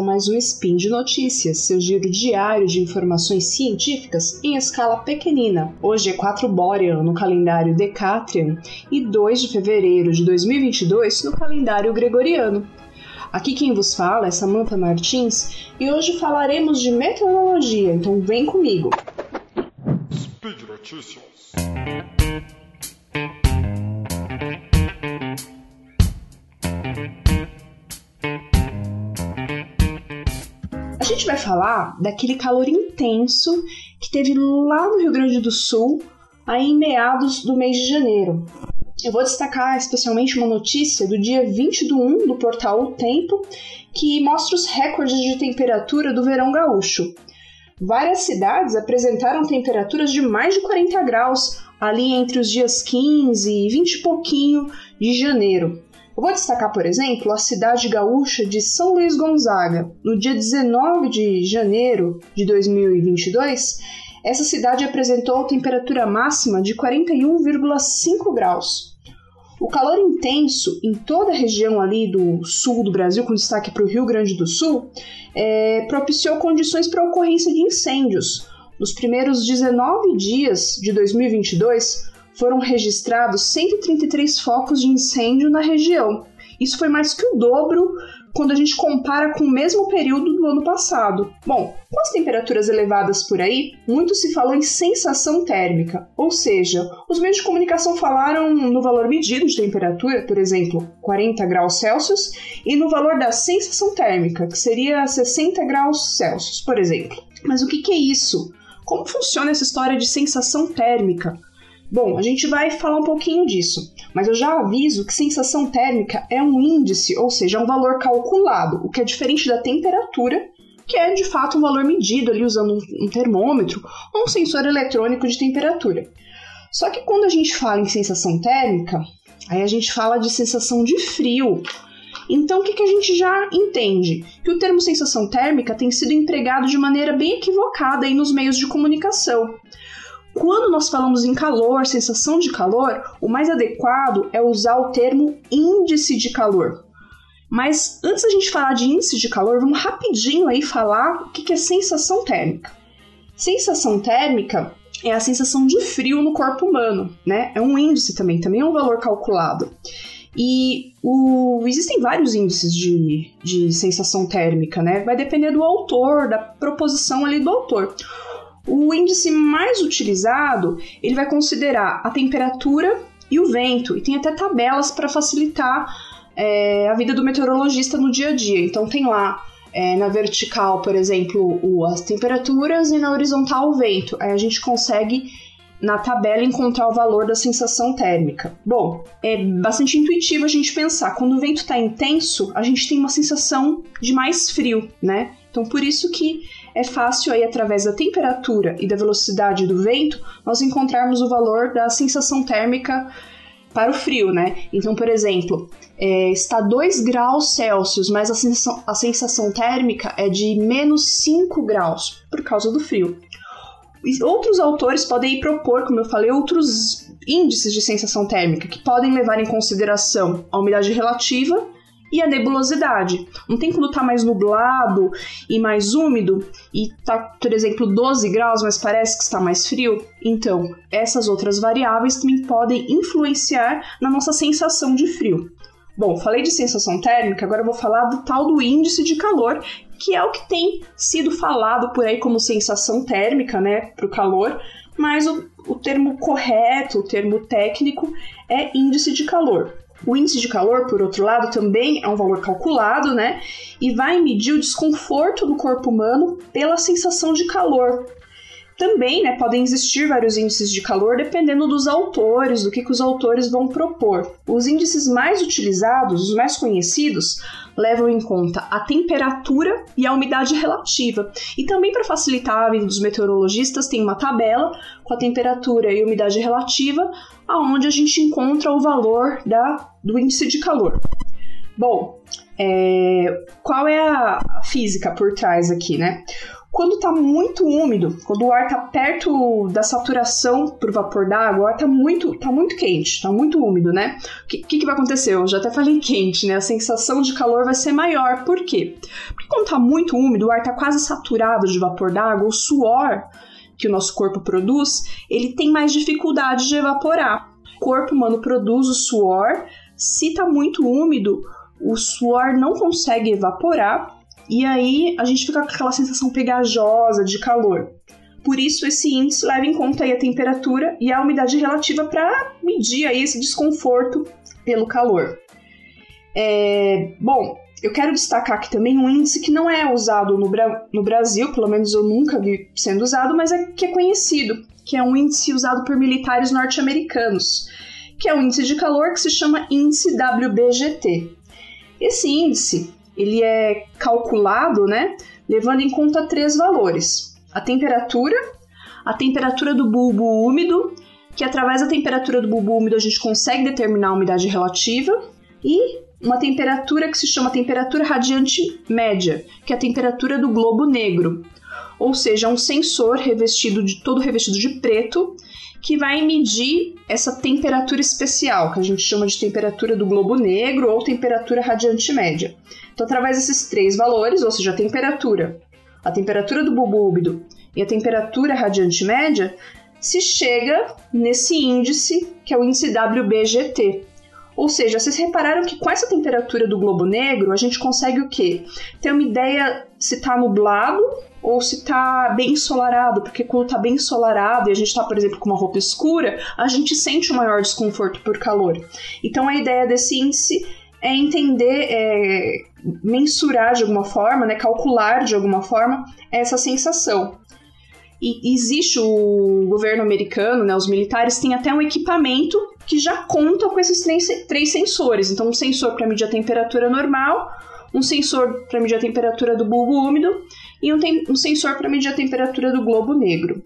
a mais um Spin de Notícias, seu giro diário de informações científicas em escala pequenina. Hoje é 4 Borean no calendário Decatrian e 2 de fevereiro de 2022 no calendário Gregoriano. Aqui quem vos fala é Samantha Martins e hoje falaremos de meteorologia, então vem comigo. Speed Notícias. Gente vai falar daquele calor intenso que teve lá no Rio Grande do Sul, aí em meados do mês de janeiro. Eu vou destacar especialmente uma notícia do dia 20 do 1 do portal O Tempo, que mostra os recordes de temperatura do verão gaúcho. Várias cidades apresentaram temperaturas de mais de 40 graus ali entre os dias 15 e 20 e pouquinho de janeiro. Eu vou destacar, por exemplo, a cidade gaúcha de São Luís Gonzaga. No dia 19 de janeiro de 2022, essa cidade apresentou temperatura máxima de 41,5 graus. O calor intenso em toda a região ali do sul do Brasil, com destaque para o Rio Grande do Sul, é, propiciou condições para a ocorrência de incêndios. Nos primeiros 19 dias de 2022, foram registrados 133 focos de incêndio na região. Isso foi mais que o dobro quando a gente compara com o mesmo período do ano passado. Bom, com as temperaturas elevadas por aí, muito se falou em sensação térmica, ou seja, os meios de comunicação falaram no valor medido de temperatura, por exemplo, 40 graus Celsius, e no valor da sensação térmica, que seria 60 graus Celsius, por exemplo. Mas o que, é isso? Como funciona essa história de sensação térmica? Bom, a gente vai falar um pouquinho disso, mas eu já aviso que sensação térmica é um índice, ou seja, é um valor calculado, o que é diferente da temperatura, que é de fato um valor medido ali usando um, termômetro ou um sensor eletrônico de temperatura. Só que quando a gente fala em sensação térmica, aí a gente fala de sensação de frio. Então, o que, que a gente já entende? Que o termo sensação térmica tem sido empregado de maneira bem equivocada aí nos meios de comunicação. Quando nós falamos em calor, sensação de calor, o mais adequado é usar o termo índice de calor. Mas antes da gente falar de índice de calor, vamos rapidinho aí falar o que é sensação térmica. Sensação térmica é a sensação de frio no corpo humano, né? É um índice também, também é um valor calculado. E o, existem vários índices de, de sensação térmica, né? Vai depender do autor, da proposição ali do autor. O índice mais utilizado, ele vai considerar a temperatura e o vento, e tem até tabelas para facilitar é, a vida do meteorologista no dia a dia. Então tem lá é, na vertical, por exemplo, o, as temperaturas e na horizontal o vento. Aí a gente consegue na tabela encontrar o valor da sensação térmica. Bom, é bastante intuitivo a gente pensar. Quando o vento está intenso, a gente tem uma sensação de mais frio, né? Então por isso que é fácil aí através da temperatura e da velocidade do vento nós encontrarmos o valor da sensação térmica para o frio, né? Então, por exemplo, é, está 2 graus Celsius, mas a sensação, a sensação térmica é de menos 5 graus por causa do frio. Outros autores podem propor, como eu falei, outros índices de sensação térmica que podem levar em consideração a umidade relativa e a nebulosidade. Não tem quando tá mais nublado e mais úmido e tá, por exemplo, 12 graus, mas parece que está mais frio. Então, essas outras variáveis também podem influenciar na nossa sensação de frio. Bom, falei de sensação térmica, agora vou falar do tal do índice de calor, que é o que tem sido falado por aí como sensação térmica, né, para o calor, mas o, o termo correto, o termo técnico é índice de calor. O índice de calor, por outro lado, também é um valor calculado, né? E vai medir o desconforto do corpo humano pela sensação de calor. Também né, podem existir vários índices de calor dependendo dos autores, do que, que os autores vão propor. Os índices mais utilizados, os mais conhecidos, levam em conta a temperatura e a umidade relativa. E também para facilitar a vida dos meteorologistas, tem uma tabela com a temperatura e umidade relativa, aonde a gente encontra o valor da, do índice de calor. Bom, é, qual é a física por trás aqui, né? Quando está muito úmido, quando o ar está perto da saturação para o vapor d'água, o ar está muito, tá muito quente, está muito úmido, né? O que, que, que, vai acontecer? Eu já até falei quente, né? A sensação de calor vai ser maior. Por quê? Porque quando está muito úmido, o ar está quase saturado de vapor d'água, o suor que o nosso corpo produz, ele tem mais dificuldade de evaporar. O corpo humano produz o suor, se está muito úmido, o suor não consegue evaporar e aí a gente fica com aquela sensação pegajosa de calor. Por isso, esse índice leva em conta a temperatura e a umidade relativa para medir aí esse desconforto pelo calor. É, bom, eu quero destacar aqui também um índice que não é usado no, Bra no Brasil, pelo menos eu nunca vi sendo usado, mas é que é conhecido, que é um índice usado por militares norte-americanos, que é um índice de calor que se chama índice WBGT. Esse índice ele é calculado, né, levando em conta três valores: a temperatura, a temperatura do bulbo úmido, que através da temperatura do bulbo úmido a gente consegue determinar a umidade relativa, e uma temperatura que se chama temperatura radiante média, que é a temperatura do globo negro, ou seja, um sensor revestido de todo revestido de preto que vai medir essa temperatura especial, que a gente chama de temperatura do globo negro ou temperatura radiante média. Então, através desses três valores, ou seja, a temperatura, a temperatura do bulbo úmido e a temperatura radiante média, se chega nesse índice, que é o índice WBGT. Ou seja, vocês repararam que com essa temperatura do globo negro, a gente consegue o quê? Ter uma ideia se está nublado ou se está bem ensolarado, porque quando está bem ensolarado e a gente está, por exemplo, com uma roupa escura, a gente sente um maior desconforto por calor. Então a ideia desse índice é entender, é, mensurar de alguma forma, né, calcular de alguma forma essa sensação. E existe o governo americano, né, os militares têm até um equipamento que já conta com esses três, sensores. Então, um sensor para medir a temperatura normal, um sensor para medir a temperatura do bulbo úmido e um, um sensor para medir a temperatura do globo negro.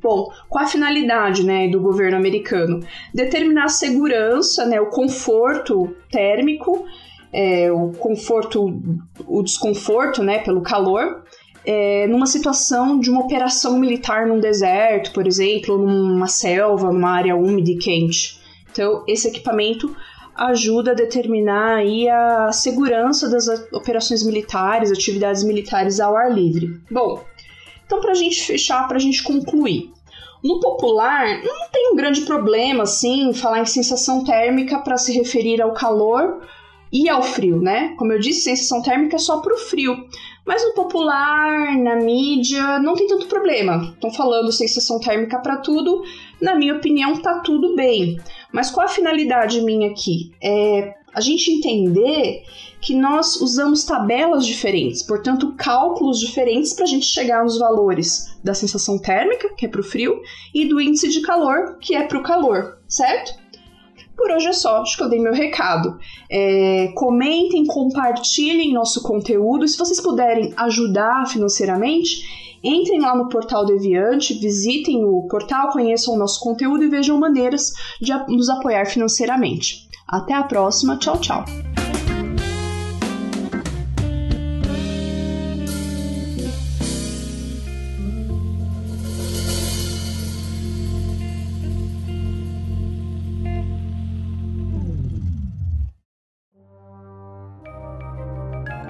Bom, qual a finalidade né, do governo americano? Determinar a segurança, né, o conforto térmico, é, o conforto, o desconforto né, pelo calor, é, numa situação de uma operação militar num deserto, por exemplo, numa selva, numa área úmida e quente. Então, esse equipamento ajuda a determinar aí a segurança das operações militares, atividades militares ao ar livre. Bom, então para a gente fechar, para a gente concluir, no popular não tem um grande problema assim falar em sensação térmica para se referir ao calor e ao frio, né? Como eu disse, sensação térmica é só para o frio. Mas no popular, na mídia, não tem tanto problema. Estão falando sensação térmica para tudo. Na minha opinião, tá tudo bem. Mas qual a finalidade minha aqui? É a gente entender que nós usamos tabelas diferentes, portanto, cálculos diferentes para a gente chegar nos valores da sensação térmica, que é para o frio, e do índice de calor, que é para o calor, certo? Por hoje é só, acho que eu dei meu recado. É, comentem, compartilhem nosso conteúdo. Se vocês puderem ajudar financeiramente, entrem lá no portal Deviante, visitem o portal, conheçam o nosso conteúdo e vejam maneiras de nos apoiar financeiramente. Até a próxima, tchau, tchau!